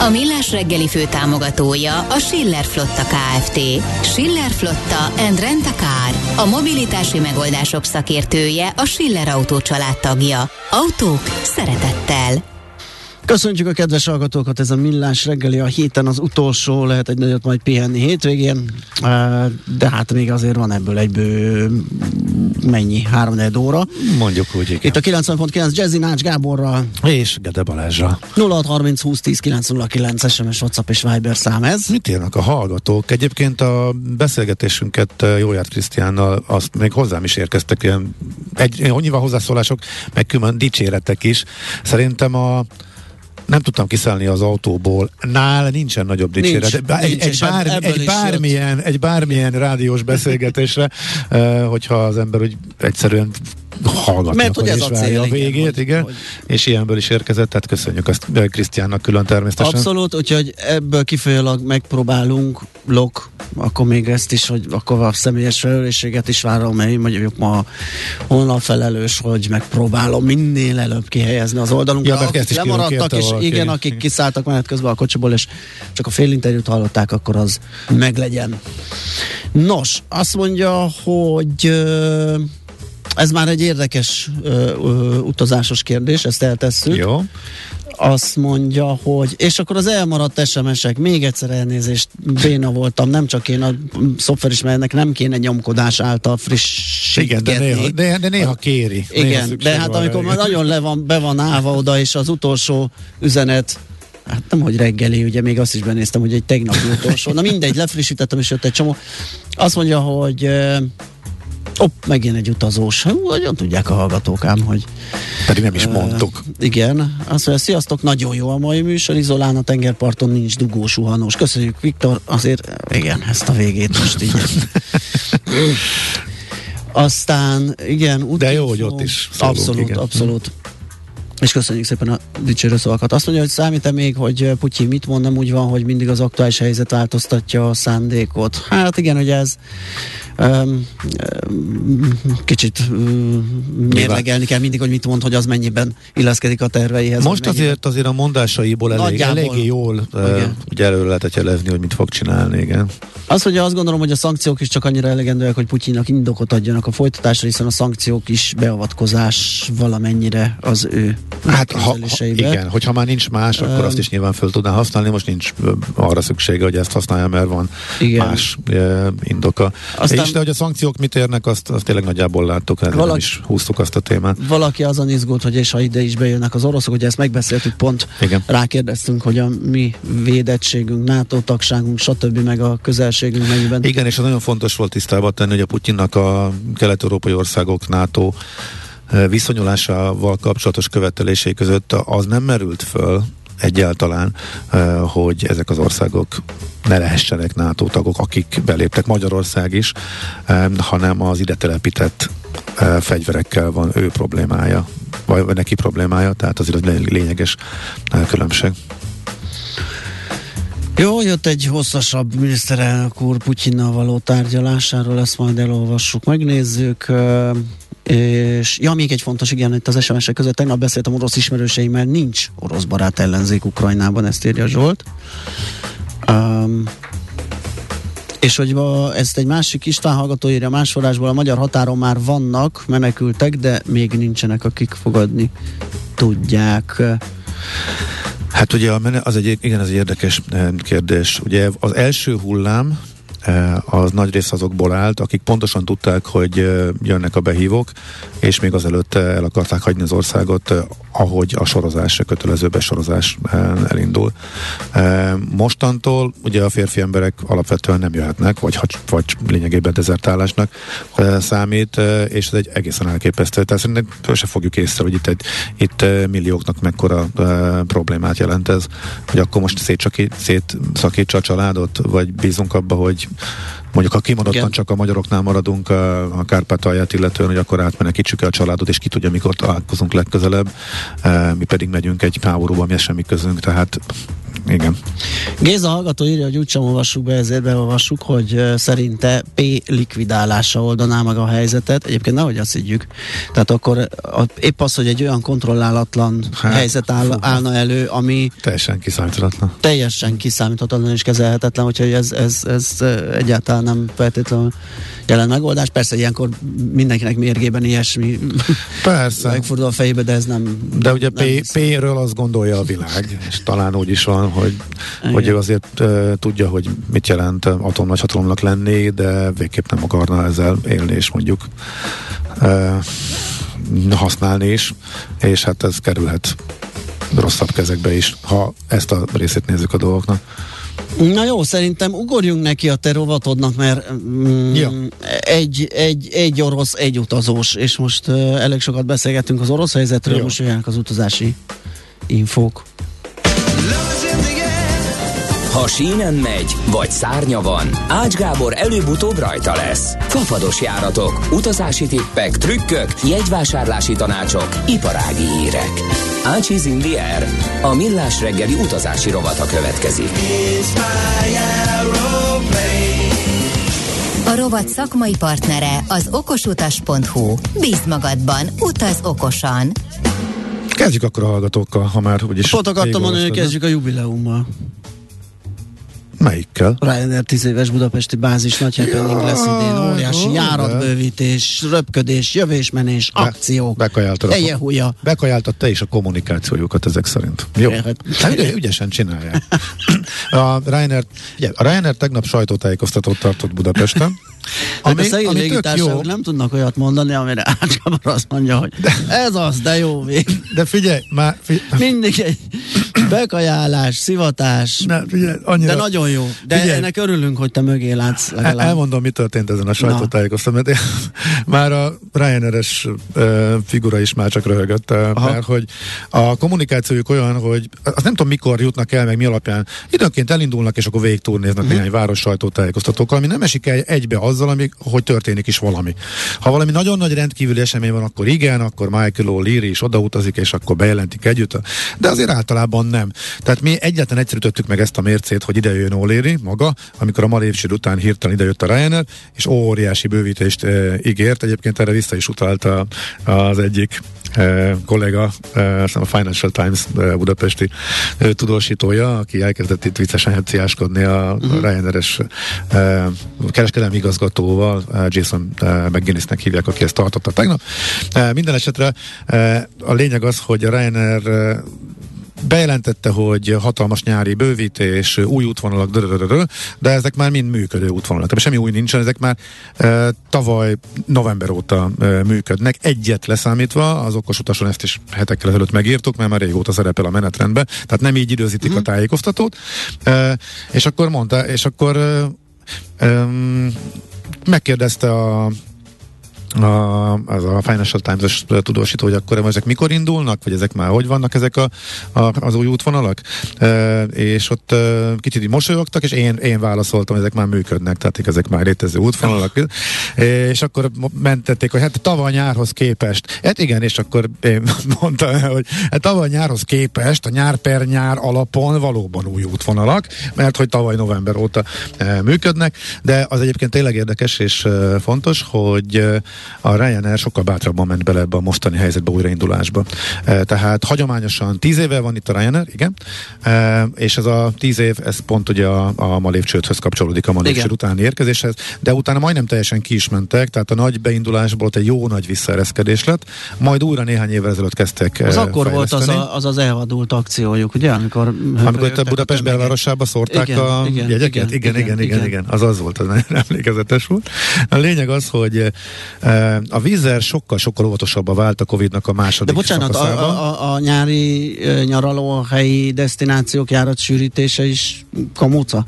A Millás reggeli fő támogatója a Schiller Flotta KFT. Schiller Flotta and Rent a Car. A mobilitási megoldások szakértője a Schiller Autó tagja. Autók szeretettel. Köszöntjük a kedves hallgatókat, ez a Millás reggeli a héten az utolsó, lehet egy nagyot majd pihenni hétvégén, de hát még azért van ebből egyből mennyi, három óra. Mondjuk úgy, igen. Itt a 90.9 Jazzy Nács Gáborral. És Gede Balázsra. 0630 20 10 909 SMS, WhatsApp és Viber szám ez. Mit írnak a hallgatók? Egyébként a beszélgetésünket Jóját Krisztiánnal, azt még hozzám is érkeztek ilyen, egy, annyival hozzászólások, meg külön dicséretek is. Szerintem a nem tudtam kiszállni az autóból. Nál nincsen nagyobb dicséret. Nincs, egy, nincs, egy, bár, egy, bármilyen, egy bármilyen rádiós beszélgetésre, uh, hogyha az ember úgy egyszerűen hallgatni Mert hogy ez a cél, a végét, igen, hogy, igen. Hogy... és ilyenből is érkezett, tehát köszönjük azt Krisztiánnak külön természetesen. Abszolút, úgyhogy ebből kifolyólag megpróbálunk, lok, akkor még ezt is, hogy akkor a személyes felelősséget is várom, mert én mondjuk ma honlap felelős, hogy megpróbálom minél előbb kihelyezni az oldalunkra. Ja, akik lemaradtak, és valaki. igen, akik kiszálltak menet közben a kocsiból, és csak a fél interjút hallották, akkor az meglegyen. Nos, azt mondja, hogy ez már egy érdekes ö, ö, utazásos kérdés, ezt eltesszük. Jó. Azt mondja, hogy és akkor az elmaradt SMS-ek, még egyszer elnézést, béna voltam, nem csak én, a szoftverismernek nem kéne nyomkodás által frissítgetni. Igen, de néha, de, de néha kéri. Igen, néha de hát amikor már nagyon le van, be van állva oda, és az utolsó üzenet Hát nem, hogy reggeli, ugye még azt is benéztem, hogy egy tegnapi utolsó. Na mindegy, lefrissítettem, és jött egy csomó. Azt mondja, hogy Hopp, megint egy utazós. Nagyon tudják a hallgatók ám, hogy... Pedig nem is uh, mondtuk. Igen. Azt mondja, sziasztok, nagyon jó a mai műsor, Izolán a tengerparton nincs dugós, suhanós. Köszönjük, Viktor, azért, igen, ezt a végét most így. Aztán, igen. Úgy De jó, hogy ott is szólunk, Abszolút, igen. abszolút. És köszönjük szépen a dicsérő szavakat. Azt mondja, hogy számít-e még, hogy Putyin mit mond, nem úgy van, hogy mindig az aktuális helyzet változtatja a szándékot. Hát igen, hogy ez kicsit mérlegelni kell mindig, hogy mit mond, hogy az mennyiben illeszkedik a terveihez. Most azért azért a mondásaiból elég, eléggé jól igen. ugye előre lehetett jelezni, hogy mit fog csinálni, igen. Az, hogy azt gondolom, hogy a szankciók is csak annyira elegendőek, hogy Putyinnak indokot adjanak a folytatásra, hiszen a szankciók is beavatkozás valamennyire az ő Hát ha, ha, igen, hogyha már nincs más, akkor um, azt is nyilván föl tudná használni, most nincs arra szüksége, hogy ezt használja, mert van igen. más e, indoka. Aztán, és de hogy a szankciók mit érnek, azt, azt tényleg nagyjából láttuk, valaki, nem is húztuk azt a témát. Valaki azon izgult, hogy és ha ide is bejönnek az oroszok, hogy ezt megbeszéltük, pont igen. rákérdeztünk, hogy a mi védettségünk, NATO tagságunk, stb. meg a közelségünk mennyiben. Igen, és az nagyon fontos volt tisztában tenni, hogy a Putyinnak a kelet-európai országok NATO viszonyulásával kapcsolatos követelései között az nem merült föl egyáltalán, hogy ezek az országok ne lehessenek NATO tagok, akik beléptek, Magyarország is, hanem az ide telepített fegyverekkel van ő problémája, vagy neki problémája, tehát azért az lényeges különbség. Jó, jött egy hosszasabb miniszterelnök úr Putyinnal való tárgyalásáról, ezt majd elolvassuk, megnézzük. És ja, még egy fontos, igen, itt az SMS-ek között tegnap beszéltem orosz ismerőseimmel, nincs orosz barát ellenzék Ukrajnában, ezt írja Zsolt. Um, és hogy ezt egy másik István hallgató írja más forrásból, a magyar határon már vannak menekültek, de még nincsenek, akik fogadni tudják. Hát ugye az egy, igen, az egy érdekes eh, kérdés. Ugye az első hullám az nagy rész azokból állt, akik pontosan tudták, hogy jönnek a behívók, és még azelőtt el akarták hagyni az országot, ahogy a sorozás, a kötelező besorozás elindul. Mostantól ugye a férfi emberek alapvetően nem jöhetnek, vagy, vagy lényegében dezertálásnak számít, és ez egy egészen elképesztő. Tehát szerintem se fogjuk észre, hogy itt, egy, itt millióknak mekkora problémát jelent ez, hogy akkor most szétszakítsa a családot, vagy bízunk abba, hogy Mondjuk, ha kimondottan Igen. csak a magyaroknál maradunk a, a Kárpátalját illetően, hogy akkor átmenekítsük el a családot, és ki tudja, mikor találkozunk legközelebb. Mi pedig megyünk egy háborúba, mi semmi közünk, tehát igen. Géza hallgató írja, hogy úgysem olvassuk be, ezért beolvassuk, hogy szerinte P likvidálása oldaná meg a helyzetet. Egyébként nehogy azt higgyük. Tehát akkor a, épp az, hogy egy olyan kontrollálatlan hát, helyzet áll, állna elő, ami teljesen kiszámíthatatlan. Teljesen kiszámíthatatlan és kezelhetetlen, hogyha ez, ez, ez egyáltalán nem feltétlenül jelen megoldás. Persze ilyenkor mindenkinek mérgében ilyesmi Persze. megfordul a fejébe, de ez nem... De ugye nem P, P-ről azt gondolja a világ, és talán úgy is van, hogy, hogy ő azért uh, tudja, hogy mit jelent atom lenni, de végképp nem akarna ezzel élni, és mondjuk uh, használni is, és hát ez kerülhet rosszabb kezekbe is, ha ezt a részét nézzük a dolgoknak. Na jó, szerintem ugorjunk neki a te rovatodnak, mert mm, ja. egy, egy, egy orosz, egy utazós, és most uh, elég sokat beszélgettünk az orosz helyzetről, jó. most jöjjenek az utazási infók. Ha sínen megy, vagy szárnya van, Ács Gábor előbb-utóbb rajta lesz. Fafados járatok, utazási tippek, trükkök, jegyvásárlási tanácsok, iparági hírek. Ácsiz Indier, a millás reggeli utazási rovata következik. A rovat szakmai partnere az okosutas.hu. Bíz magadban, utaz okosan! Kezdjük akkor a hallgatókkal, ha már úgyis... Pont akartam mondani, hogy kezdjük a jubileummal. Melyikkel? Ryanair 10 éves budapesti bázis nagy happening lesz idén. Óriási járatbővítés, röpködés, jövésmenés, Be, akciók. Bekajáltad, a, bekajáltad te is a kommunikációjukat ezek szerint. Jó. Hát, ügy, ügyesen csinálják. a Ryanair, ugye, a Ryanair tegnap sajtótájékoztatót tartott Budapesten. Ami, a szegény légitársaságok nem tudnak olyat mondani, amire Ácskabar azt mondja, hogy de, ez az, de jó vég. De figyelj, már... Figyelj. Mindig egy bekajálás, szivatás, ne, figyelj, annyira, de nagyon jó. De figyelj, ennek örülünk, hogy te mögé látsz legalább. Elmondom, mi történt ezen a sajtótájékoztatón, mert már a Ryanair-es figura is már csak röhögött, uh, mert hogy a kommunikációjuk olyan, hogy azt nem tudom, mikor jutnak el, meg mi alapján. Időnként elindulnak, és akkor végig turnéznak uh-huh. néhány város sajtótájékoztatókkal, ami nem esik el egybe azzal, ami, hogy történik is valami. Ha valami nagyon nagy rendkívüli esemény van, akkor igen, akkor Michael O'Leary is odautazik, és akkor bejelentik együtt. De azért általában nem. Tehát mi egyetlen egyszerűtöttük meg ezt a mércét, hogy ide jön O'Leary maga, amikor a Malévsir után hirtelen idejött a Ryanair, és óriási bővítést e, ígért. Egyébként erre vissza is utalta az egyik e, kollega, e, a Financial Times e, budapesti e, tudósítója, aki elkezdett itt viccesen heciáskodni a, uh-huh. a. Ryanair-es e, kereskedelmi igazgatóval, Jason McGinnisnek hívják, aki ezt tartotta tegnap. Minden esetre a lényeg az, hogy a Ryanair bejelentette, hogy hatalmas nyári bővítés, új útvonalak, de ezek már mind működő útvonalak. Tehát semmi új nincsen, ezek már e, tavaly november óta e, működnek. Egyet leszámítva, az okos utason ezt is hetekkel ezelőtt megírtuk, mert már régóta szerepel a menetrendben, tehát nem így időzítik mm-hmm. a tájékoztatót. E, és akkor mondta, és akkor e, e, megkérdezte a a, az a Financial Times-os tudósító, hogy akkor ezek mikor indulnak, vagy ezek már hogy vannak ezek a, a, az új útvonalak, e, és ott e, kicsit így mosolyogtak, és én, én válaszoltam, hogy ezek már működnek, tehát ezek már létező útvonalak, e, és akkor mentették, hogy hát tavaly nyárhoz képest, hát igen, és akkor én mondtam, hogy hát tavaly nyárhoz képest, a nyár per nyár alapon valóban új útvonalak, mert hogy tavaly november óta e, működnek, de az egyébként tényleg érdekes és e, fontos, hogy a Ryanair sokkal bátrabban ment bele ebbe a mostani helyzetbe, újraindulásba. E, tehát hagyományosan tíz éve van itt a Ryanair, igen, e, és ez a tíz év, ez pont ugye a, a Malévcsődhöz kapcsolódik a Malévcsőd utáni érkezéshez, de utána majdnem teljesen ki is mentek, tehát a nagy beindulásból ott egy jó nagy visszaereszkedés lett, majd újra néhány évvel ezelőtt kezdtek Az akkor volt az a, az, az elvadult akciójuk, ugye? Amikor, amikor itt a Budapest belvárosába szórták igen, a igen, jegyeket? Igen igen igen, igen, igen, igen, igen, az az volt, az emlékezetes volt. A lényeg az, hogy A vízer sokkal-sokkal óvatosabbá vált a Covid-nak a második De bocsánat, a, a, a nyári nyaraló helyi destinációk járat sűrítése is kamóca?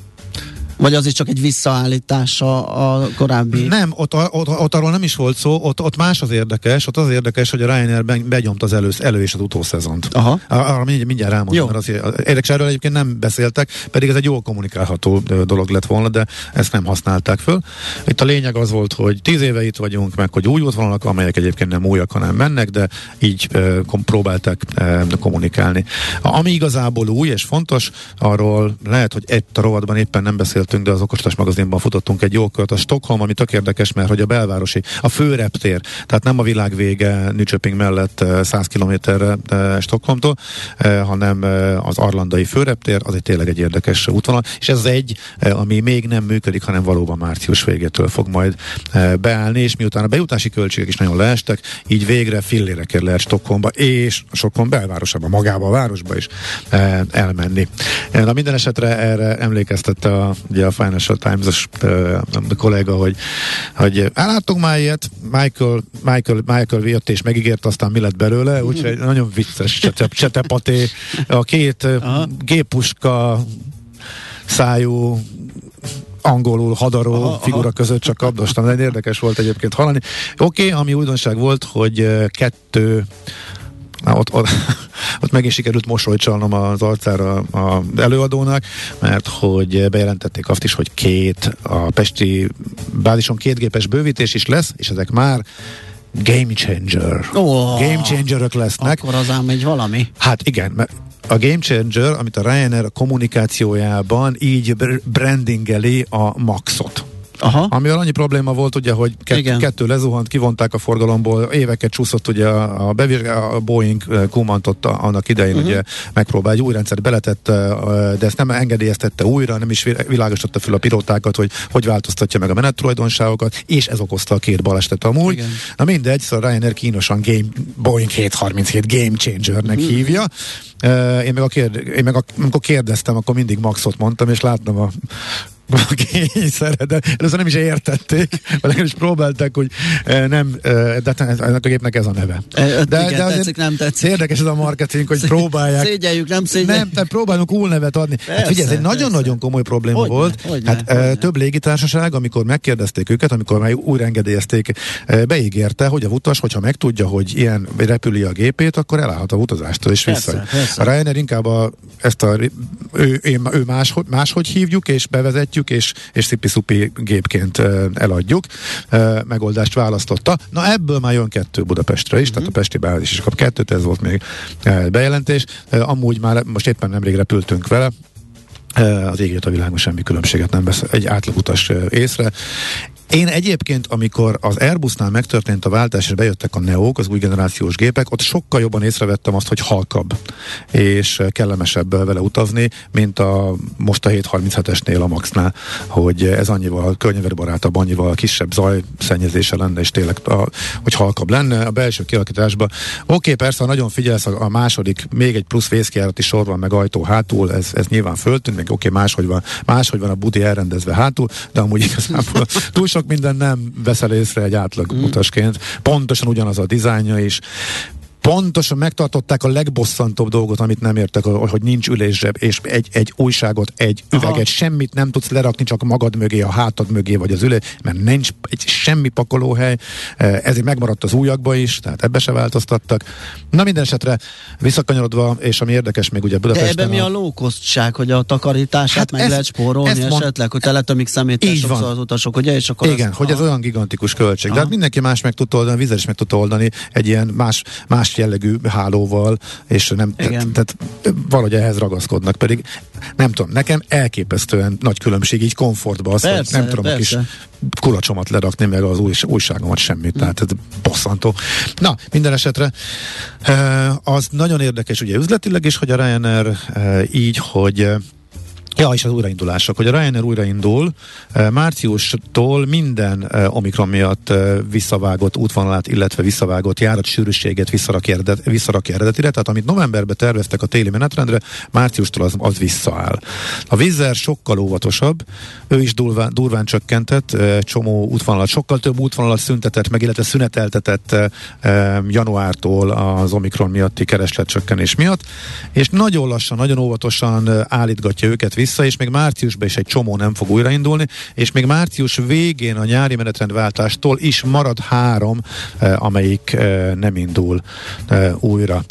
Vagy az is csak egy visszaállítása a korábbi? Nem, ott, ott, ott arról nem is volt szó, ott, ott más az érdekes, ott az érdekes, hogy a Ryanair begyomt az elő, elő és az utószezont. Aha. Arra mindjárt, mindjárt elmondom, mert az érdekes, erről egyébként nem beszéltek, pedig ez egy jól kommunikálható dolog lett volna, de ezt nem használták föl. Itt a lényeg az volt, hogy tíz éve itt vagyunk, meg hogy új útvonalak, amelyek egyébként nem újak, hanem mennek, de így e, próbálták e, kommunikálni. Ami igazából új és fontos, arról lehet, hogy egy a rovatban éppen nem beszélt beszéltünk, de az Okostas magazinban futottunk egy jó kört. A Stockholm, ami tök érdekes, mert hogy a belvárosi, a fő reptér, tehát nem a világ vége Nücsöping mellett 100 eh, kilométerre eh, Stockholmtól, eh, hanem az arlandai főreptér, az egy tényleg egy érdekes útvonal, és ez egy, ami még nem működik, hanem valóban március végétől fog majd beállni, és miután a bejutási költségek is nagyon leestek, így végre fillérekért lehet Stockholmba, és Stockholm belvárosába, magába a városba is elmenni. Na minden esetre erre emlékeztette a, ugye a Financial Times-os uh, kollega, hogy, hogy láttunk már ilyet, Michael, Michael, Michael jött és megígért, aztán mi lett belőle, úgyhogy nagyon vicces csetepaté. A két uh, gépuska szájú angolul hadaró aha, figura aha. között csak kapdostam, de érdekes volt egyébként hallani. Oké, okay, ami újdonság volt, hogy kettő Na, ott, ott, ott meg is sikerült mosolyt csalnom az arcára az előadónak, mert hogy bejelentették azt is, hogy két, a Pesti bázison két gépes bővítés is lesz, és ezek már game changer. Oh, game changerök lesznek. Akkor az ám egy valami. Hát igen, mert a Game Changer, amit a Ryanair a kommunikációjában így brandingeli a Maxot. Aha. Amivel annyi probléma volt, ugye, hogy kett, kettő lezuhant, kivonták a forgalomból, éveket csúszott ugye a, a, a Boeing kumantotta annak idején, uh-huh. ugye megpróbál egy új rendszert beletett, de ezt nem engedélyeztette újra, nem is világosította fel a pilótákat, hogy hogy változtatja meg a menettulajdonságokat, és ez okozta a két balesetet amúgy. Igen. Na mindegy, szóval Ryanair kínosan game, Boeing 737 Game Changernek uh-huh. hívja. Én meg, a kérd, én meg a, amikor kérdeztem, akkor mindig Maxot mondtam, és láttam a kényszerre, de először nem is értették, vagy is próbálták, hogy eh, nem, eh, de hát ennek a gépnek ez a neve. De, igen, de tetszik, nem tetszik. Érdekes ez a marketing, hogy próbálják. Szégyeljük, nem szégyeljük. Nem, tehát próbálunk cool nevet adni. Persze, hát figyelj, ez egy nagyon-nagyon komoly probléma hogyne, volt. Hogyne, hát hogyne. több légitársaság, amikor megkérdezték őket, amikor már újra engedélyezték, beígérte, hogy a utas, hogyha megtudja, hogy ilyen repüli a gépét, akkor elállhat a utazástól és vissza. A Ryanair inkább a, ezt a, ő, ő, ő máshogy, máshogy hívjuk és bevezetjük, gyártjuk, és, és szipi-szupi gépként eladjuk. Megoldást választotta. Na ebből már jön kettő Budapestre is, uh-huh. tehát a Pesti bázis is kap kettőt, ez volt még bejelentés. Amúgy már most éppen nemrég repültünk vele, az égét a világon semmi különbséget nem vesz egy átlagutas észre. Én egyébként, amikor az Airbusnál megtörtént a váltás, és bejöttek a Neók, az új generációs gépek, ott sokkal jobban észrevettem azt, hogy halkabb és kellemesebb vele utazni, mint a most a 737-esnél a Maxnál, hogy ez annyival környezetbarátabb, annyival kisebb zajszennyezése lenne, és tényleg, a, hogy halkabb lenne a belső kialakításban. Oké, okay, persze, ha nagyon figyelsz, a, a második, még egy plusz vészkijárati sor van, meg ajtó hátul, ez, ez nyilván föltűnt, meg oké, okay, máshogy van, máshogy van a budi elrendezve hátul, de amúgy igazából túl sok minden nem veszel észre egy átlag mm. utasként. Pontosan ugyanaz a dizájnja is pontosan megtartották a legbosszantóbb dolgot, amit nem értek, hogy nincs ülészseb, és egy, egy újságot, egy üveget, Aha. semmit nem tudsz lerakni, csak magad mögé, a hátad mögé, vagy az ülé, mert nincs egy semmi pakolóhely, ezért megmaradt az újakba is, tehát ebbe se változtattak. Na minden esetre visszakanyarodva, és ami érdekes még ugye Budapesten. De ebben mi a lókosztság, hogy a takarítását hát meg ezt, lehet spórolni ezt mond... esetleg, hogy teletömik szemét az utasok, ugye? És akkor Igen, az... hogy ez olyan gigantikus költség. Aha. De hát mindenki más meg tudta oldani, a vízer is meg tudta oldani egy ilyen más, más más jellegű hálóval, és nem, tehát, tehát valahogy ehhez ragaszkodnak, pedig nem tudom, nekem elképesztően nagy különbség így komfortban az, persze, hogy nem tudom persze. a kis kulacsomat lerakni, meg az új, újságomat semmit, tehát ez bosszantó. Na, minden esetre az nagyon érdekes ugye üzletileg is, hogy a Ryanair így, hogy Ja, és az újraindulások, hogy a Ryanair újraindul, eh, márciustól minden eh, Omikron miatt eh, visszavágott útvonalát, illetve visszavágott járat sűrűséget visszarakja, eredet, visszarakja eredetire, tehát amit novemberben terveztek a téli menetrendre, márciustól az, az visszaáll. A Vizer sokkal óvatosabb, ő is durván, durván csökkentett, csomó útvonalat, sokkal több útvonalat szüntetett meg, illetve szüneteltetett januártól az Omikron miatti keresletcsökkenés miatt, és nagyon lassan, nagyon óvatosan állítgatja őket vissza, és még márciusban is egy csomó nem fog újraindulni, és még március végén a nyári menetrendváltástól is marad három, eh, amelyik eh, nem indul eh, újra.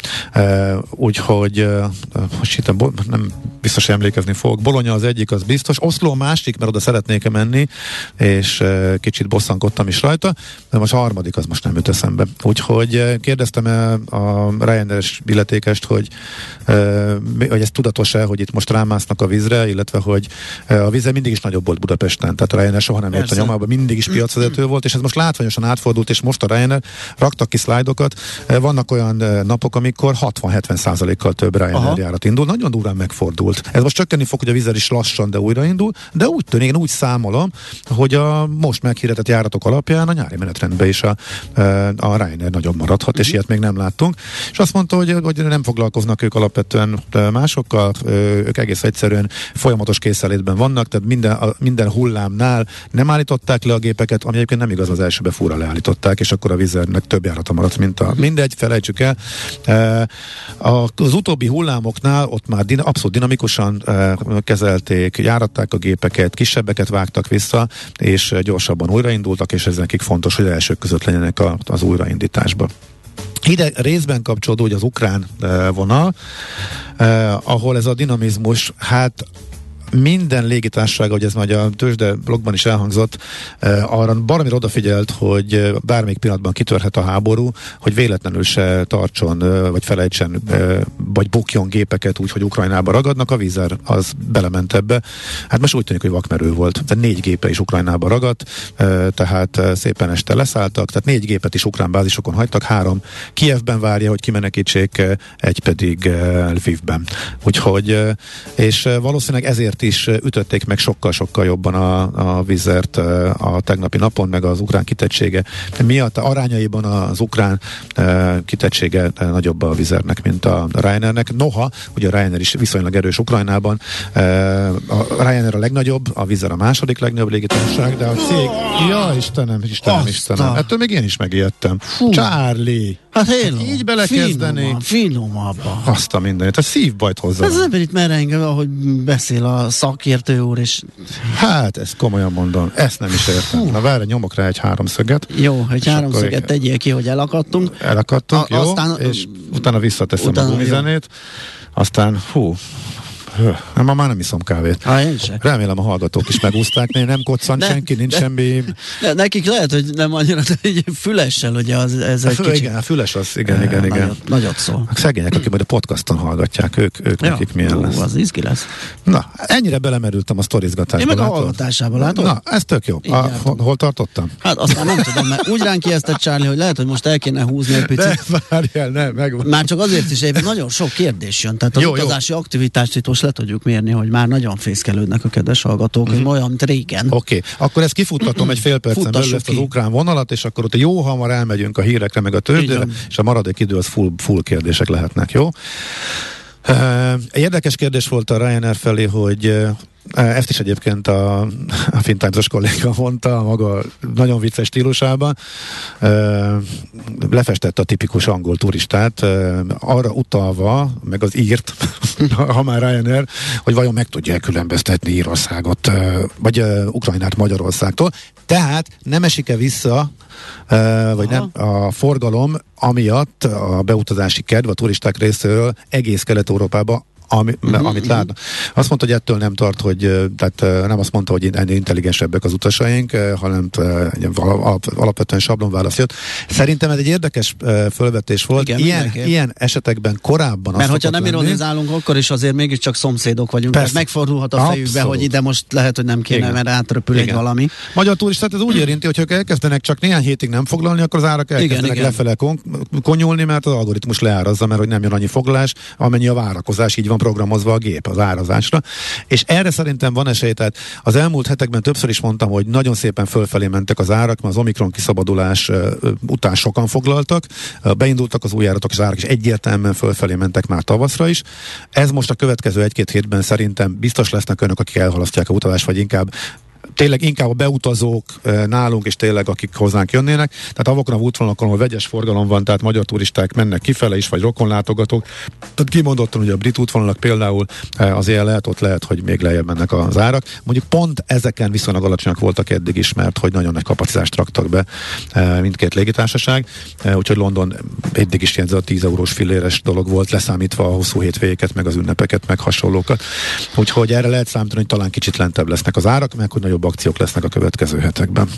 Úgyhogy most itt nem biztos emlékezni fogok. Bolonya az egyik, az biztos. Oszló a másik, mert oda szeretnék menni, és kicsit bosszankodtam is rajta, de most a harmadik az most nem jut eszembe. Úgyhogy kérdeztem a Ryanair illetékest, hogy, hogy ez tudatos-e, hogy itt most rámásznak a vízre, illetve hogy eh, a víze mindig is nagyobb volt Budapesten, tehát a Ryanair soha nem jött a nyomába, mindig is piacvezető volt, és ez most látványosan átfordult, és most a Ryanair raktak ki szlájdokat, eh, vannak olyan eh, napok, amikor 60-70 százalékkal több Ryanair Aha. járat indul, nagyon durván megfordult. Ez most csökkenni fog, hogy a vízer is lassan, de újraindul, de úgy tűnik, én úgy számolom, hogy a most meghirdetett járatok alapján a nyári menetrendben is a, a Ryanair nagyobb maradhat, és mhm. ilyet még nem láttunk. És azt mondta, hogy, hogy nem foglalkoznak ők alapvetően másokkal, ők egész egyszerűen folyamatos készelétben vannak, tehát minden, a, minden hullámnál nem állították le a gépeket, ami egyébként nem igaz, az elsőbe fúra leállították, és akkor a vizernek több járata maradt, mint a mindegy, felejtsük el. E, az utóbbi hullámoknál ott már din, abszolút dinamikusan e, kezelték, járatták a gépeket, kisebbeket vágtak vissza, és gyorsabban újraindultak, és ez nekik fontos, hogy elsők között legyenek a, az újraindításba. Ide részben kapcsolódó, hogy az ukrán vonal, eh, ahol ez a dinamizmus, hát minden légitársaság, hogy ez majd a tőzsde blogban is elhangzott, eh, arra baromira odafigyelt, hogy eh, bármelyik pillanatban kitörhet a háború, hogy véletlenül se tartson, eh, vagy felejtsen, vagy bukjon gépeket úgy, hogy Ukrajnába ragadnak, a vízer az belement ebbe. Hát most úgy tűnik, hogy vakmerő volt. Tehát négy gépe is Ukrajnába ragadt, eh, tehát eh, szépen este leszálltak, tehát négy gépet is ukrán bázisokon hagytak, három Kievben várja, hogy kimenekítsék, egy pedig Lvivben. Úgyhogy, és valószínűleg ezért is ütötték meg sokkal-sokkal jobban a, a vizert a tegnapi napon, meg az ukrán kitettsége miatt arányaiban az ukrán kitettsége nagyobb a vizernek, mint a Ryanairnek. Noha, ugye a Ryanair is viszonylag erős Ukrajnában, a Ryanair a legnagyobb, a vizer a második legnagyobb légitársaság, de a cég, ja Istenem, Istenem, Aztán. Istenem, ettől még én is megijedtem. Fú. Charlie! Hát én hát így belekezdeni. Finomabban. Azt a mindenit. A szívbajt hozzá. Ez nem itt mereng, ahogy beszél a szakértő úr, és... Hát, ezt komolyan mondom. Ezt nem is értem. Hú. Na várj, nyomok rá egy háromszöget. Jó, egy háromszöget tegyél ki, hogy elakadtunk. Elakadtunk, a, jó. Aztán, és utána visszateszem utána, a gumizenét. Aztán, hú, nem, ma már nem iszom kávét. Há, én Remélem a hallgatók is megúzták, nem koccan ne, senki, nincs de, semmi. De, nekik lehet, hogy nem annyira, de fülessel, ugye az, ez egy kicsit. Igen, a füles az, igen, igen, igen. Nagyot, nagyot szól. A szegények, akik majd a podcaston hallgatják, ők, ők ja, nekik milyen ó, lesz. az izgi lesz. Na, ennyire belemerültem a sztorizgatásba. Én meg a hallgatásába látom. Na, ez tök jó. A, hol tartottam? Hát aztán nem tudom, mert úgy ránk ijesztett Charlie, hogy lehet, hogy most el kéne húzni egy picit. De várjál, nem, megvan. Már csak azért is, hogy nagyon sok kérdés jön. Tehát az jó, utazási jó. aktivitást itt most le tudjuk mérni, hogy már nagyon fészkelődnek a kedves hallgatók, mm-hmm. olyan, mint régen. Oké, okay. akkor ezt kifuttatom egy fél percen belül ezt az ukrán vonalat, és akkor ott jó hamar elmegyünk a hírekre, meg a tőzsdére, és a maradék idő az full, full kérdések lehetnek, jó? Uh, érdekes kérdés volt a Ryanair felé, hogy ezt is egyébként a, a fintimes kolléga mondta a maga nagyon vicces stílusában. Lefestette a tipikus angol turistát, arra utalva, meg az írt, ha már Ryanair, hogy vajon meg tudja különböztetni Írországot, vagy Ukrajnát Magyarországtól. Tehát nem esik-e vissza vagy nem, a forgalom amiatt a beutazási kedv a turisták részéről egész Kelet-Európába ami, uh-huh, amit uh-huh. látnak. Azt mondta, hogy ettől nem tart, hogy tehát nem azt mondta, hogy ennél intelligensebbek az utasaink, hanem alap, alapvetően sablonválasz jött. Szerintem ez egy érdekes fölvetés volt. Igen, ilyen, ilyen esetekben korábban Mert hogyha nem ironizálunk, akkor is azért mégiscsak szomszédok vagyunk. Persze. megfordulhat a fejükbe, Abszolút. hogy ide most lehet, hogy nem kéne, Igen. mert átröpül Igen. egy valami. Magyar turistát ez úgy érinti, hogy ők elkezdenek csak néhány hétig nem foglalni, akkor az árak elkezdenek Igen, lefele kon- konyulni, mert az algoritmus leárazza, mert hogy nem jön annyi foglalás, amennyi a várakozás, így van programozva a gép az árazásra, és erre szerintem van esély, tehát az elmúlt hetekben többször is mondtam, hogy nagyon szépen fölfelé mentek az árak, mert az Omikron kiszabadulás után sokan foglaltak, beindultak az új járatok, és árak is egyértelműen fölfelé mentek már tavaszra is. Ez most a következő egy-két hétben szerintem biztos lesznek önök, akik elhalasztják a utazást, vagy inkább tényleg inkább a beutazók nálunk, és tényleg akik hozzánk jönnének. Tehát avokon a útvonalakon, ahol vegyes forgalom van, tehát magyar turisták mennek kifele is, vagy rokonlátogatók. Tehát kimondottan, hogy a brit útvonalak például azért lehet, ott lehet, hogy még lejjebb mennek az árak. Mondjuk pont ezeken viszonylag alacsonyak voltak eddig is, mert hogy nagyon nagy kapacitást raktak be mindkét légitársaság. Úgyhogy London eddig is ilyen 10 eurós filléres dolog volt, leszámítva a hosszú hétvégéket, meg az ünnepeket, meg hasonlókat. Úgyhogy erre lehet számítani, hogy talán kicsit lentebb lesznek az árak, meg hogy nagyobb akciók lesznek a következő hetekben.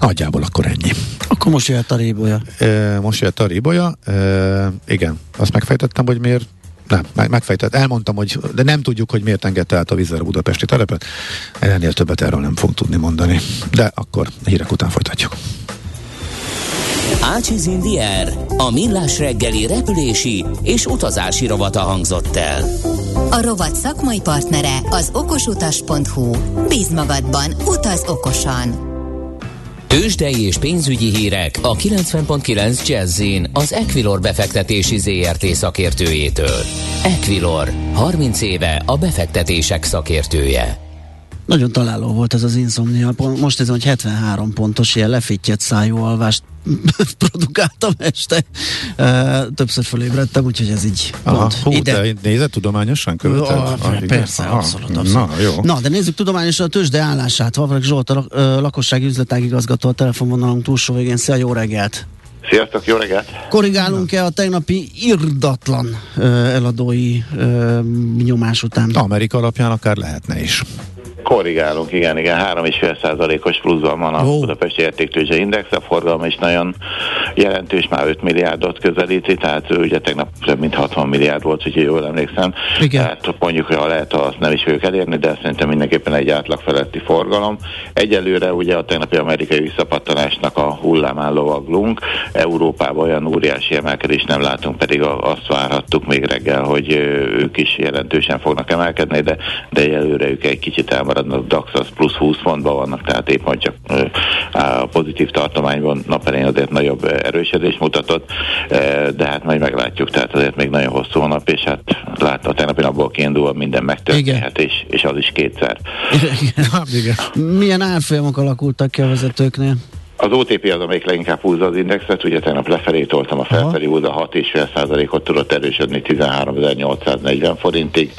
Nagyjából akkor ennyi. Akkor most jöhet a rébolya. E, most jöhet a rébolya. E, igen, azt megfejtettem, hogy miért nem, megfejtett. Elmondtam, hogy de nem tudjuk, hogy miért engedte át a vízzel a budapesti telepet. Ennél többet erről nem fogunk tudni mondani. De akkor hírek után folytatjuk. Ácsiz Indier, a millás reggeli repülési és utazási rovata hangzott el. A rovat szakmai partnere az okosutas.hu. Bíz magadban, utaz okosan! Tőzsdei és pénzügyi hírek a 90.9 jazz az Equilor befektetési ZRT szakértőjétől. Equilor, 30 éve a befektetések szakértője. Nagyon találó volt ez az insomnia. Most ez hogy 73 pontos ilyen lefittyet szájú alvást produkáltam este. Többször felébredtem, úgyhogy ez így Aha, pont. Hú, ide. De nézed tudományosan követed? Ah, ah, persze, ah, abszolút, abszolút. Na, jó. Na, de nézzük tudományosan a tőzsde állását. Valaki Zsolt, a lakossági üzletágigazgató a telefonvonalunk túlsó végén. Szia, jó reggelt! Sziasztok, jó reggelt! Korrigálunk-e a tegnapi irdatlan uh, eladói uh, nyomás után? Amerika alapján akár lehetne is. Korrigálunk, igen, igen, 3,5 százalékos pluszban van a oh. Budapesti Értéktőzsde Index, a forgalom is nagyon jelentős, már 5 milliárdot közelíti, tehát ugye tegnap több mint 60 milliárd volt, úgyhogy jól emlékszem. Igen. Tehát mondjuk, hogy ha lehet, azt nem is fogjuk elérni, de szerintem mindenképpen egy átlag feletti forgalom. Egyelőre ugye a tegnapi amerikai visszapattanásnak a hullámán lovaglunk, Európában olyan óriási emelkedést nem látunk, pedig azt várhattuk még reggel, hogy ők is jelentősen fognak emelkedni, de, de egyelőre ők egy kicsit elmarad maradnak, DAX az plusz 20 pontban vannak, tehát épp hogy csak a pozitív tartományban naperén azért nagyobb erősödés mutatott, de hát majd meglátjuk, tehát azért még nagyon hosszú a nap, és hát lát, a tegnapi napból kiindulva minden megtörténhet, és, és az is kétszer. Igen. Igen. Milyen árfolyamok alakultak ki a vezetőknél? Az OTP az, amelyik leginkább húzza az indexet, ugye tegnap lefelé toltam a felfelé húzza 6,5%-ot tudott erősödni 13.840 forintig,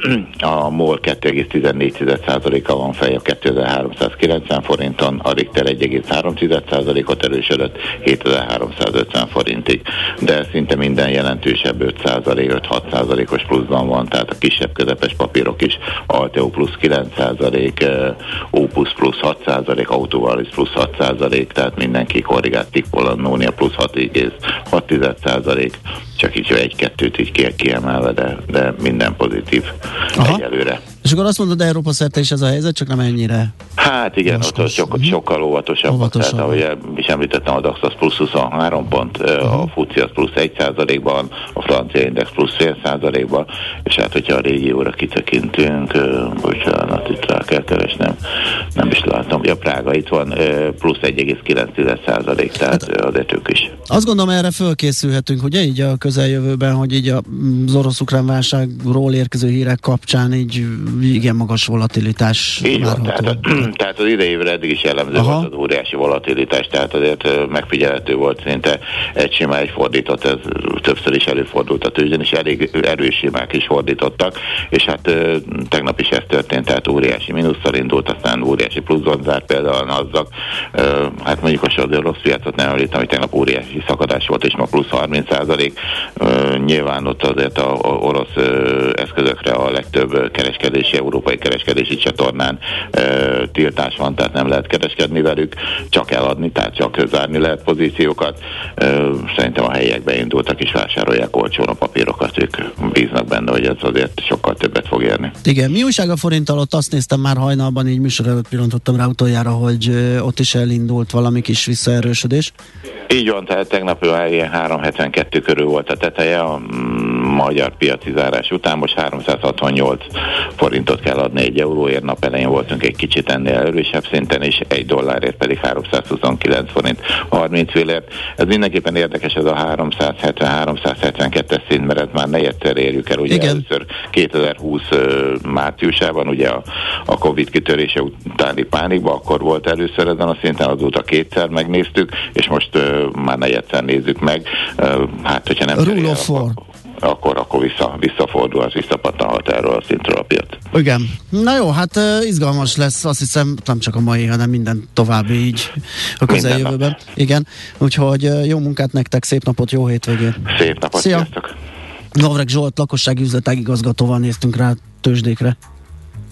a MOL 2,14%-a van fej a 2390 forinton, a Richter 1,3%-ot erősödött 7350 forintig, de szinte minden jelentősebb 5%-5-6%-os pluszban van, tehát a kisebb közepes papírok is, Alteo plusz 9%, Opus plusz 6%, Autovalis plusz 6%, tehát mindenki korrigált Tippolannónia plusz 6,6 csak így egy-kettőt így kiemelve, de, de minden pozitív Aha. egyelőre. És akkor azt mondod, Európa szerte is ez a helyzet, csak nem ennyire. Hát igen, ott, ott sokkal, mhm. sokkal óvatosabb. óvatosabb. Tehát, ahogy is említettem, a DAX az plusz 23 pont, uh-huh. a FUCI az plusz 1 százalékban, a francia index plusz fél százalékban, és hát hogyha a régióra kitekintünk, bocsánat, itt rá kell keresnem, nem is látom, hogy a Prága itt van, plusz 1,9 százalék, tehát hát, azért ők is. Azt gondolom, erre fölkészülhetünk, ugye így a közeljövőben, hogy így az orosz-ukrán válságról érkező hírek kapcsán így igen magas volatilitás. Így van, tehát, tehát az idei évre eddig is jellemző Aha. volt az óriási volatilitás, tehát azért megfigyelhető volt szinte egy sima egy fordított, ez többször is előfordult a tőzsdén, és elég erős simák is fordítottak, és hát tegnap is ez történt, tehát óriási mínusszal indult, aztán óriási pluszon zárt például azzak, hát mondjuk az rossz piacot nem említem, hogy tegnap óriási szakadás volt, és ma plusz 30 százalék, nyilván ott azért a, a orosz eszközökre a legtöbb kereskedés kereskedési, európai kereskedési csatornán e, tiltás van, tehát nem lehet kereskedni velük, csak eladni, tehát csak zárni lehet pozíciókat. E, szerintem a helyiek indultak és vásárolják olcsón a papírokat, ők bíznak benne, hogy ez azért sokkal többet fog érni. Igen, mi újság a forint alatt? Azt néztem már hajnalban, így műsor előtt pillantottam rá utoljára, hogy ott is elindult valami kis visszaerősödés. Így van, tehát tegnap ilyen 372 körül volt a teteje, a magyar piaci zárás után most 368 forintot kell adni egy euróért, nap elején voltunk egy kicsit ennél erősebb szinten, és egy dollárért pedig 329 forint 30 félért. Ez mindenképpen érdekes ez a 370-372-es szint, mert ez már negyedszer érjük el, ugye Igen. először 2020 márciusában, ugye a, a Covid kitörése utáni pánikban, akkor volt először ezen a szinten, azóta kétszer megnéztük, és most uh, már negyedszer nézzük meg. Uh, hát, hogyha nem... Rule of four akkor, akkor vissza, visszafordul, az visszapattanhat erről a szintről a piac. Igen. Na jó, hát izgalmas lesz, azt hiszem, nem csak a mai, hanem minden további így a közeljövőben. Igen, úgyhogy jó munkát nektek, szép napot, jó hétvégét. Szép napot, Szia. sziasztok. Navreg Zsolt, lakossági üzletág igazgatóval néztünk rá tőzsdékre.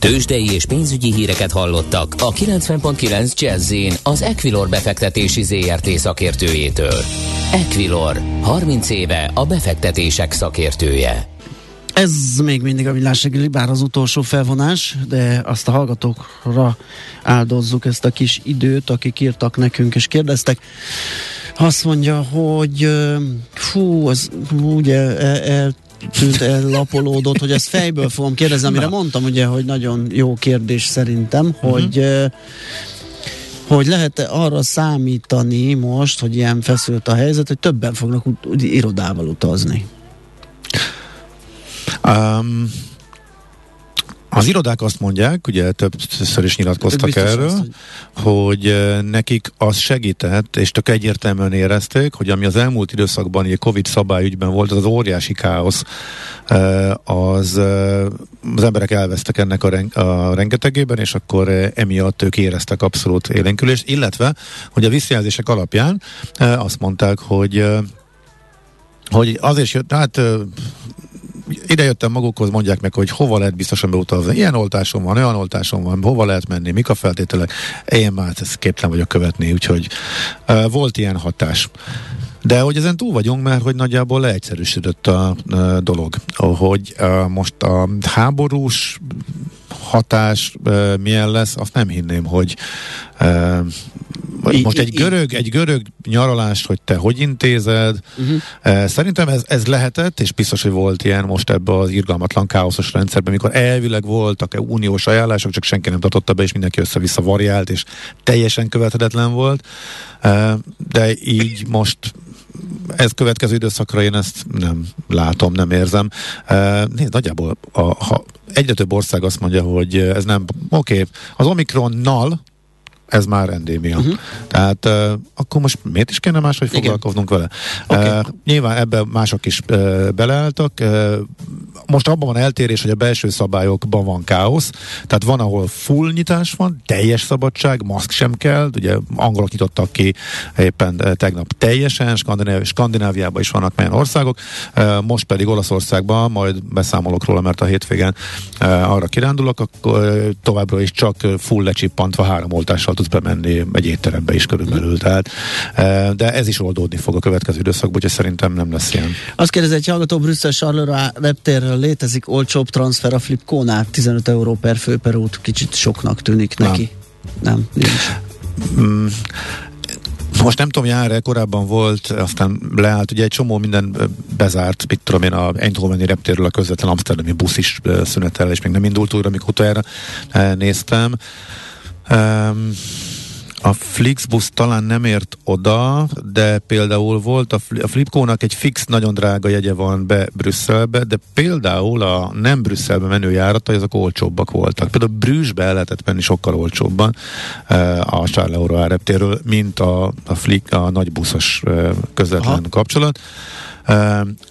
Tőzsdei és pénzügyi híreket hallottak a 90.9 jazz az Equilor befektetési ZRT szakértőjétől. Equilor, 30 éve a befektetések szakértője. Ez még mindig a villásregeli, bár az utolsó felvonás, de azt a hallgatókra áldozzuk ezt a kis időt, akik írtak nekünk és kérdeztek. Azt mondja, hogy fú, az ugye el, el lapolódott, hogy ezt fejből fogom kérdezni, amire Na. mondtam ugye, hogy nagyon jó kérdés szerintem, uh-huh. hogy hogy lehet-e arra számítani most, hogy ilyen feszült a helyzet, hogy többen fognak ut- irodával utazni? Um, az irodák azt mondják, ugye többször is nyilatkoztak erről, azt, hogy... hogy nekik az segített, és tök egyértelműen érezték, hogy ami az elmúlt időszakban egy Covid szabályügyben volt, az az óriási káosz, az, az emberek elvesztek ennek a, ren, a rengetegében, és akkor emiatt ők éreztek abszolút élénkülést, illetve, hogy a visszajelzések alapján azt mondták, hogy hogy azért jött, hát ide jöttem magukhoz, mondják meg, hogy hova lehet biztosan beutazni. Ilyen oltásom van, olyan oltásom van, hova lehet menni, mik a feltételek. Én már ezt képtelen vagyok követni, úgyhogy uh, volt ilyen hatás. De hogy ezen túl vagyunk, mert hogy nagyjából leegyszerűsödött a uh, dolog. Hogy uh, most a háborús hatás uh, milyen lesz, azt nem hinném, hogy uh, most egy görög, egy görög nyaralás, hogy te hogy intézed, uh-huh. szerintem ez, ez lehetett, és biztos, hogy volt ilyen most ebbe az irgalmatlan káoszos rendszerben, mikor elvileg voltak uniós ajánlások, csak senki nem tartotta be, és mindenki össze-vissza variált, és teljesen követhetetlen volt. De így most ez következő időszakra én ezt nem látom, nem érzem. Nézd, nagyjából a, ha egyre több ország azt mondja, hogy ez nem, oké, okay, az Omikronnal ez már endémia. Uh-huh. Tehát uh, akkor most miért is kéne máshogy Igen. foglalkoznunk vele? Okay. Uh, nyilván ebben mások is uh, beleálltak. Uh, most abban van eltérés, hogy a belső szabályokban van káosz, tehát van, ahol full nyitás van, teljes szabadság, maszk sem kell, ugye angolok nyitottak ki éppen tegnap teljesen, Skandináv- Skandináviában is vannak olyan országok, uh, most pedig Olaszországban, majd beszámolok róla, mert a hétvégen uh, arra kirándulok, akkor uh, továbbra is csak full lecsippantva három oltással tudsz bemenni egy étterembe is körülbelül. Tehát, e, de ez is oldódni fog a következő időszakban, úgyhogy szerintem nem lesz ilyen. Azt kérdezi egy hallgató Brüsszel Charleroi reptérről létezik olcsóbb transfer a Flipkónál, 15 euró per fő per út, kicsit soknak tűnik neki. Nem, nem nincs. Mm. Most nem tudom, jár korábban volt, aztán leállt, ugye egy csomó minden bezárt, mit tudom én, a Eindhoveni reptérről a közvetlen Amsterdami busz is szünetel, és még nem indult újra, amikor utoljára néztem. Um, a Flixbus talán nem ért oda, de például volt a, a Flipkónak egy fix, nagyon drága jegye van be Brüsszelbe, de például a nem Brüsszelbe menő járatai azok olcsóbbak voltak. Például Brüsszbe el lehetett menni sokkal olcsóbban a Charles reptéről, mint a, a, Flick, a nagy buszos közvetlen Aha. kapcsolat.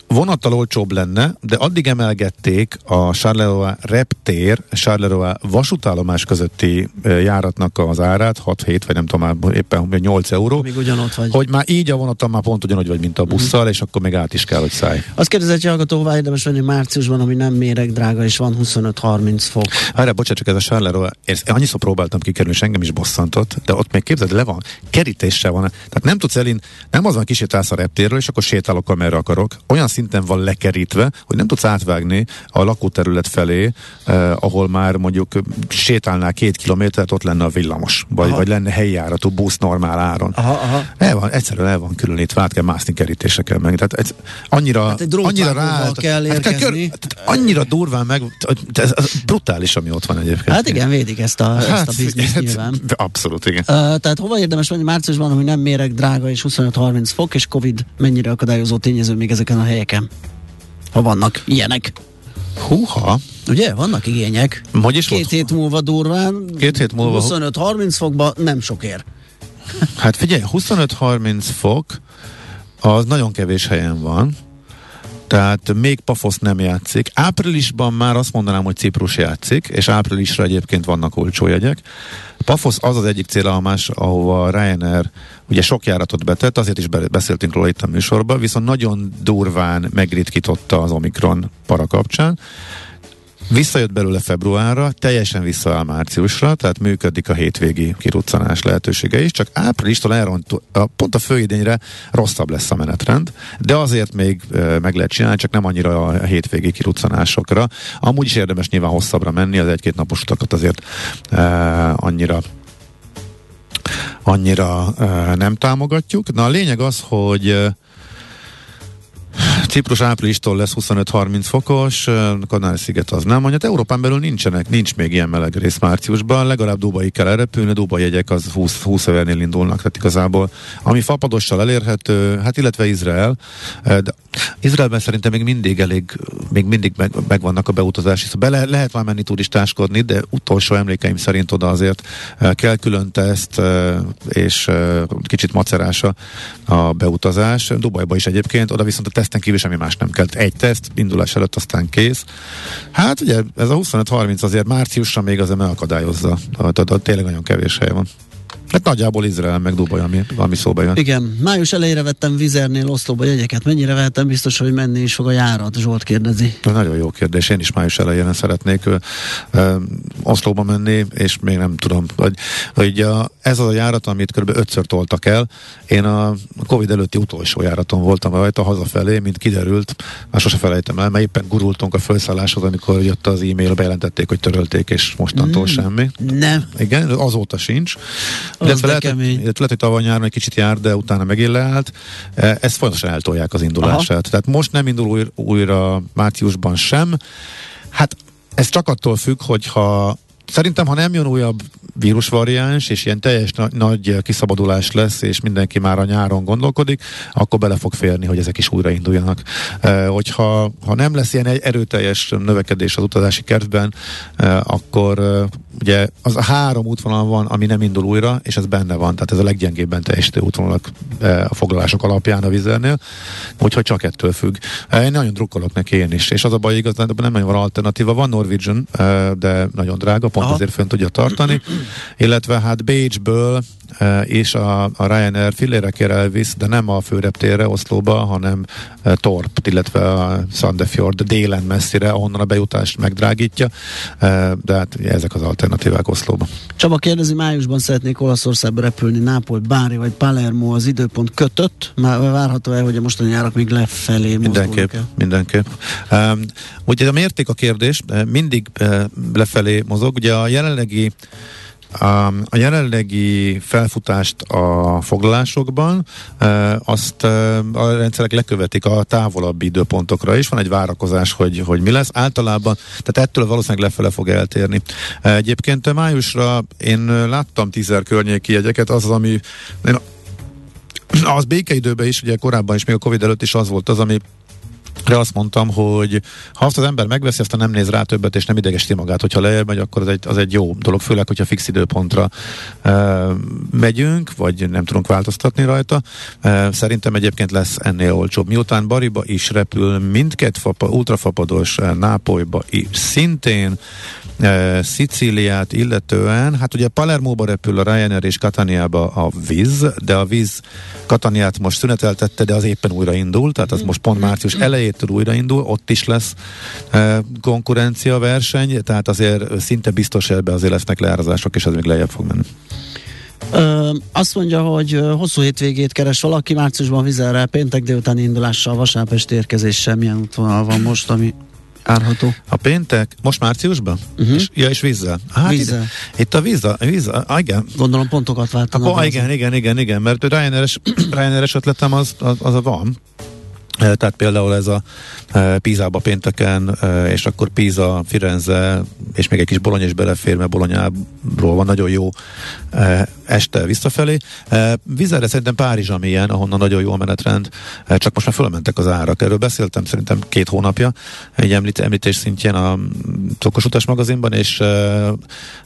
Vonattal olcsóbb lenne, de addig emelgették a Charleroi reptér, Charleroi vasútállomás közötti járatnak az árát, 6-7, vagy nem tudom már éppen 8 euró. Még ugyanott vagy. Hogy már így a vonattal már pont ugyanúgy vagy, mint a busszal, mm. és akkor még át is kell, hogy szállj. Azt kérdezett, hogy hallgató, hová érdemes venni márciusban, ami nem méreg drága, és van 25-30 fok. Erre, bocsánat, csak ez a Charleroi, ezt annyiszor próbáltam kikerülni, és engem is bosszantott, de ott még képzeld, le van, kerítéssel van. Tehát nem tudsz elin, nem az van, kisétálsz a reptérről, és akkor sétálok, amerre akarok, olyan szinten van lekerítve, hogy nem tudsz átvágni a lakóterület felé, eh, ahol már mondjuk sétálnál két kilométert, ott lenne a villamos, vagy, aha. vagy lenne helyi járatú busz normál áron. Aha, aha. El van, egyszerűen el van különítve, át kell mászni kerítésekkel meg. Tehát ez annyira, hát annyira rá, kell hát. Hát, annyira durván meg, ez, ez brutális, ami ott van egyébként. Hát igen, védik ezt a, hát, ezt a bizniszt hát, nyilván. Abszolút, igen. Uh, tehát hova érdemes menni márciusban, hogy nem méreg drága és 25-30 fok, és Covid mennyire akadályozó tényező még ezeken a helyeken? Ha vannak ilyenek. Húha! Ugye, vannak igények. Hogy is Két volt? hét múlva durván, Két hét múlva 25-30 fokba nem sok ér. Hát figyelj, 25-30 fok az nagyon kevés helyen van, tehát még Pafosz nem játszik. Áprilisban már azt mondanám, hogy Ciprus játszik, és áprilisra egyébként vannak olcsó jegyek. Pafosz az az egyik célállomás, ahova Ryanair ugye sok járatot betett, azért is beszéltünk róla itt a műsorban, viszont nagyon durván megritkította az Omikron para kapcsán. Visszajött belőle februárra, teljesen visszaáll márciusra, tehát működik a hétvégi kiruccanás lehetősége is, csak áprilistól elront, a, pont a főidényre rosszabb lesz a menetrend, de azért még meg lehet csinálni, csak nem annyira a hétvégi kiruccanásokra. Amúgy is érdemes nyilván hosszabbra menni, az egy-két napos utakat azért e, annyira annyira e, nem támogatjuk. Na a lényeg az, hogy e, Ciprus áprilistól lesz 25-30 fokos, Kanári-sziget az nem. Mondja, Európán belül nincsenek, nincs még ilyen meleg rész márciusban, legalább Dubai kell elrepülni, Dubai jegyek az 20, 20 evernél indulnak, tehát igazából ami fapadossal elérhető, hát illetve Izrael, de Izraelben szerintem még mindig elég, még mindig meg, megvannak a beutazási, szóval bele lehet már menni turistáskodni, de utolsó emlékeim szerint oda azért kell külön teszt, és kicsit macerása a beutazás. Dubajba is egyébként, oda viszont a teszten kívül semmi más nem kell. Egy teszt, indulás előtt aztán kész. Hát ugye ez a 25-30 azért márciusra még azért megakadályozza. Tehát tényleg nagyon kevés hely van. Hát nagyjából Izrael meg Dubaj, ami, ami szóba jön. Igen. Május elejére vettem Vizernél Oszlóba jegyeket. Mennyire vehetem biztos, hogy menni is fog a járat? Zsolt kérdezi. Nagyon jó kérdés. Én is május elején szeretnék ö, ö, Oszlóba menni, és még nem tudom, hogy, hogy a, ez az a járat, amit kb. ötször toltak el. Én a Covid előtti utolsó járaton voltam rajta hazafelé, mint kiderült, már sose felejtem el, mert éppen gurultunk a felszálláshoz, amikor jött az e-mail, bejelentették, hogy törölték, és mostantól mm, semmi. Nem. Igen, azóta sincs. Illetve lehet, kemény. Illetve lehet, hogy tavaly nyáron egy kicsit jár, de utána megint leállt. E, ezt folyamatosan eltolják az indulását. Aha. Tehát most nem indul újra, újra márciusban sem. Hát ez csak attól függ, hogyha Szerintem, ha nem jön újabb vírusvariáns, és ilyen teljes na- nagy kiszabadulás lesz, és mindenki már a nyáron gondolkodik, akkor bele fog férni, hogy ezek is újrainduljanak. E, hogyha ha nem lesz ilyen egy erőteljes növekedés az utazási kertben, e, akkor e, ugye az a három útvonal van, ami nem indul újra, és ez benne van, tehát ez a leggyengébben teljesítő útvonalak e, a foglalások alapján a vizernél, úgyhogy csak ettől függ. E, én nagyon drukkolok neki én is, és az a baj igazán, nem nagyon van alternatíva, van Norwegian, e, de nagyon drága, pont Aha. azért fönn tudja tartani, illetve hát Bécsből és a, a Ryanair fillérekére elvisz, de nem a főreptérre Oszlóba, hanem Torp, illetve a Sandefjord délen messzire, ahonnan a bejutást megdrágítja, de hát ezek az alternatívák Oszlóba. Csaba kérdezi, májusban szeretnék Olaszországba repülni, Nápoly, Bári vagy Palermo az időpont kötött, már várható-e, hogy a mostani járak még lefelé Mindenképp, el? mindenképp. Um, ugye a mérték a kérdés, mindig uh, lefelé mozog, ugye a jelenlegi a jelenlegi felfutást a foglalásokban azt a rendszerek lekövetik a távolabbi időpontokra is. Van egy várakozás, hogy, hogy mi lesz. Általában, tehát ettől valószínűleg lefele fog eltérni. Egyébként májusra én láttam tízer környéki jegyeket, az az, ami én az békeidőben is, ugye korábban is, még a Covid előtt is az volt az, ami de azt mondtam, hogy ha azt az ember megveszi, aztán nem néz rá többet, és nem idegesíti magát, hogyha lejjebb megy, akkor az egy, az egy jó dolog, főleg, hogyha fix időpontra e, megyünk, vagy nem tudunk változtatni rajta. E, szerintem egyébként lesz ennél olcsóbb. Miután Bariba is repül mindkét fapa, ultrafapados Nápolyba szintén, e, Szicíliát illetően, hát ugye Palermóba repül a Ryanair és Kataniába a víz, de a víz Kataniát most szüneteltette, de az éppen újra indul, tehát az most pont március elejétől újraindul, ott is lesz e, konkurencia verseny, tehát azért szinte biztos ebbe azért lesznek leárazások, és az még lejjebb fog menni. Ö, azt mondja, hogy hosszú hétvégét keres valaki, márciusban vizelre, péntek délután indulással, vasárpest érkezéssel, milyen útvonal van most, ami árható. A péntek, most márciusban? Uh-huh. És, ja, és vízzel. Hát vízzel. Itt, itt a víz, a, víz a, igen. Gondolom pontokat váltanak. Igen, igen, igen, igen, mert Ryanair-es, Ryanair-es ötletem az, az, az a van. Tehát például ez a Pízába pénteken, és akkor Píza, Firenze, és még egy kis Bolony is belefér, mert Bolonyáról van nagyon jó este visszafelé. Vizerre szerintem Párizs, ami ilyen, ahonnan nagyon jó a menetrend, csak most már fölmentek az árak. Erről beszéltem szerintem két hónapja, egy említ, említés szintjén a Tokos Utas magazinban, és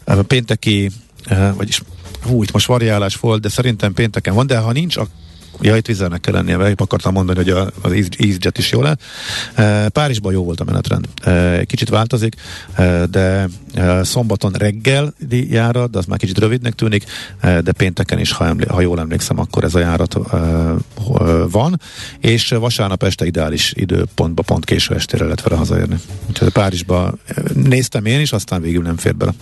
a pénteki, vagyis hú, itt most variálás volt, de szerintem pénteken van, de ha nincs, Ja, itt vizelnek kell lennie, mert akartam mondani, hogy a, az EasyJet is jó lett. Párizsban jó volt a menetrend. Kicsit változik, de szombaton reggel járat, de az már kicsit rövidnek tűnik, de pénteken is, ha, emlé- ha jól emlékszem, akkor ez a járat van, és vasárnap este ideális időpontba pont késő estére lehet vele hazaérni. Úgyhogy Párizsba néztem én is, aztán végül nem fér bele.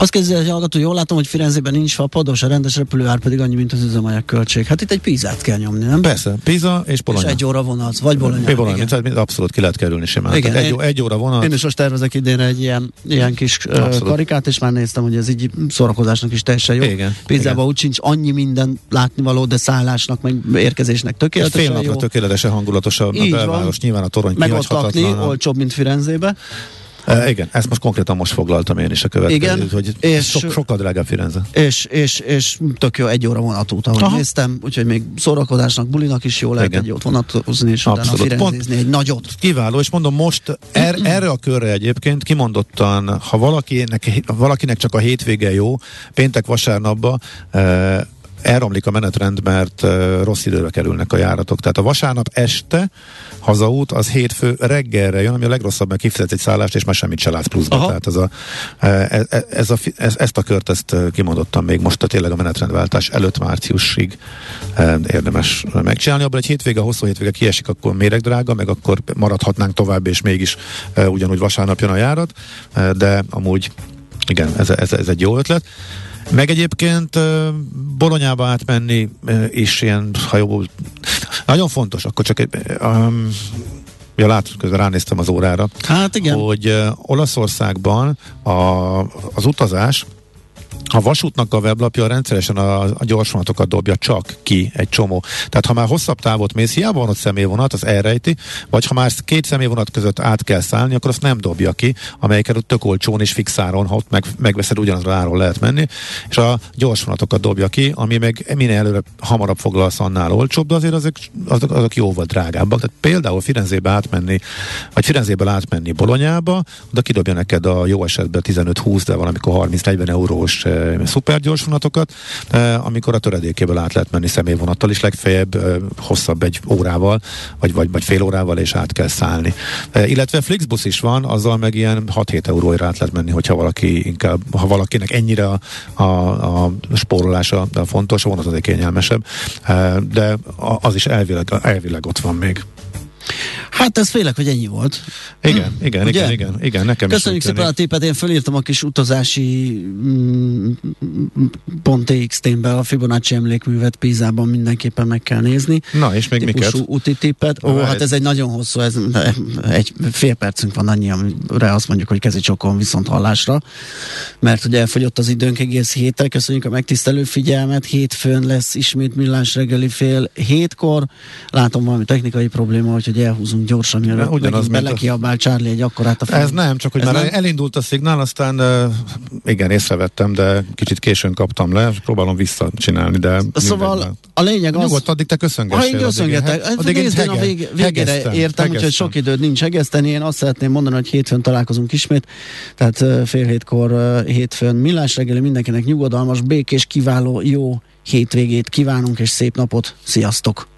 Azt kezdje, hogy hallgató, jól látom, hogy Firenzében nincs fa, pados, a rendes repülőár pedig annyi, mint az üzemanyag költség. Hát itt egy pízát kell nyomni, nem? Persze, píza és Bologna. És egy óra vonat, vagy Bologna. Bologna, tehát abszolút ki lehet kerülni simán. Igen, egy, én, egy óra vonat. Én is most tervezek idénre egy ilyen, ilyen kis abszolút. karikát, és már néztem, hogy ez így szórakozásnak is teljesen jó. Igen, Pízában úgy sincs annyi minden látnivaló, de szállásnak, meg érkezésnek tökéletesen Fél napra jó. tökéletesen hangulatos a, a belváros, nyilván a torony Meg ott lakni, olcsóbb, mint Firenzébe. Uh, igen, ezt most konkrétan most foglaltam én is a következőt, igen, hogy és so, sokkal drágább Firenze. És, és, és tök jó egy óra vonatút, ahogy Aha. néztem, úgyhogy még szórakozásnak, bulinak is jó lehet igen. egy jót vonatozni, és Abszolút. utána Firenzezni egy nagyot. Kiváló, és mondom most er, erre a körre egyébként kimondottan, ha valakinek, valakinek csak a hétvége jó, péntek vasárnapba, uh, elromlik a menetrend, mert rossz időre kerülnek a járatok. Tehát a vasárnap este hazaút az hétfő reggelre jön, ami a legrosszabb, mert kifizetsz egy szállást, és már semmit se látsz pluszba. Aha. Tehát ez a, ez, e, ez a, ez, ezt a kört ezt kimondottam még most, a tényleg a menetrendváltás előtt márciusig érdemes megcsinálni. Abban egy hétvége, hosszú hétvége kiesik, akkor méregdrága, meg akkor maradhatnánk tovább, és mégis ugyanúgy vasárnap jön a járat, de amúgy igen, ez, ez, ez egy jó ötlet. Meg egyébként Bolonyába átmenni is ilyen, ha jó, nagyon fontos, akkor csak egy, um, Ja, látod, közben ránéztem az órára. Hát igen. Hogy Olaszországban a, az utazás a vasútnak a weblapja rendszeresen a, a gyorsvonatokat dobja csak ki egy csomó. Tehát ha már hosszabb távot mész, hiába van ott személyvonat, az elrejti, vagy ha már két személyvonat között át kell szállni, akkor azt nem dobja ki, amelyiket ott tök olcsón és fixáron, ha ott meg, megveszed ugyanazra áron lehet menni, és a gyorsvonatokat dobja ki, ami meg minél előre hamarabb foglalsz annál olcsóbb, de azért azok, azok, azok jóval drágábbak. Tehát például Firenzébe átmenni, vagy Firenzéből átmenni Bolonyába, oda kidobja neked a jó esetben 15-20, de valamikor 30-40 eurós szupergyors vonatokat, amikor a töredékéből át lehet menni személyvonattal, és legfeljebb hosszabb egy órával, vagy, vagy, vagy fél órával, és át kell szállni. Illetve Flixbus is van, azzal meg ilyen 6-7 euróira át lehet menni, hogyha valaki inkább, ha valakinek ennyire a, a, a spórolása fontos, a vonat azért kényelmesebb, de az is elvileg, elvileg ott van még. Hát ez félek, hogy ennyi volt. Igen, hm. igen, igen, igen, igen, nekem Köszönjük szépen a tépet, én fölírtam a kis utazási mm, .txt-be a Fibonacci emlékművet Pízában mindenképpen meg kell nézni. Na, és még miket? úti tippet. Ó, hát ez egy nagyon hosszú, ez egy fél percünk van annyi, amire azt mondjuk, hogy kezi csokon viszont hallásra, mert ugye elfogyott az időnk egész hétre. Köszönjük a megtisztelő figyelmet. Hétfőn lesz ismét millás reggeli fél hétkor. Látom valami technikai probléma, hogy elhúzunk gyorsan, mielőtt ugyanaz, belekiabál Charlie egy akkorát a fel. Ez nem, csak hogy Ez már nem? elindult a szignál, aztán uh, igen, észrevettem, de kicsit későn kaptam le, próbálom visszacsinálni, de Szóval a lényeg az... Nyugodt, addig te köszöngessél. Ha én köszöngetek, addig, addig, addig a vég, végére értem, hegesztem. úgyhogy sok időd nincs hegeszteni. Én azt szeretném mondani, hogy hétfőn találkozunk ismét, tehát fél hétkor hétfőn millás reggeli mindenkinek nyugodalmas, békés, kiváló, jó hétvégét kívánunk, és szép napot. Sziasztok!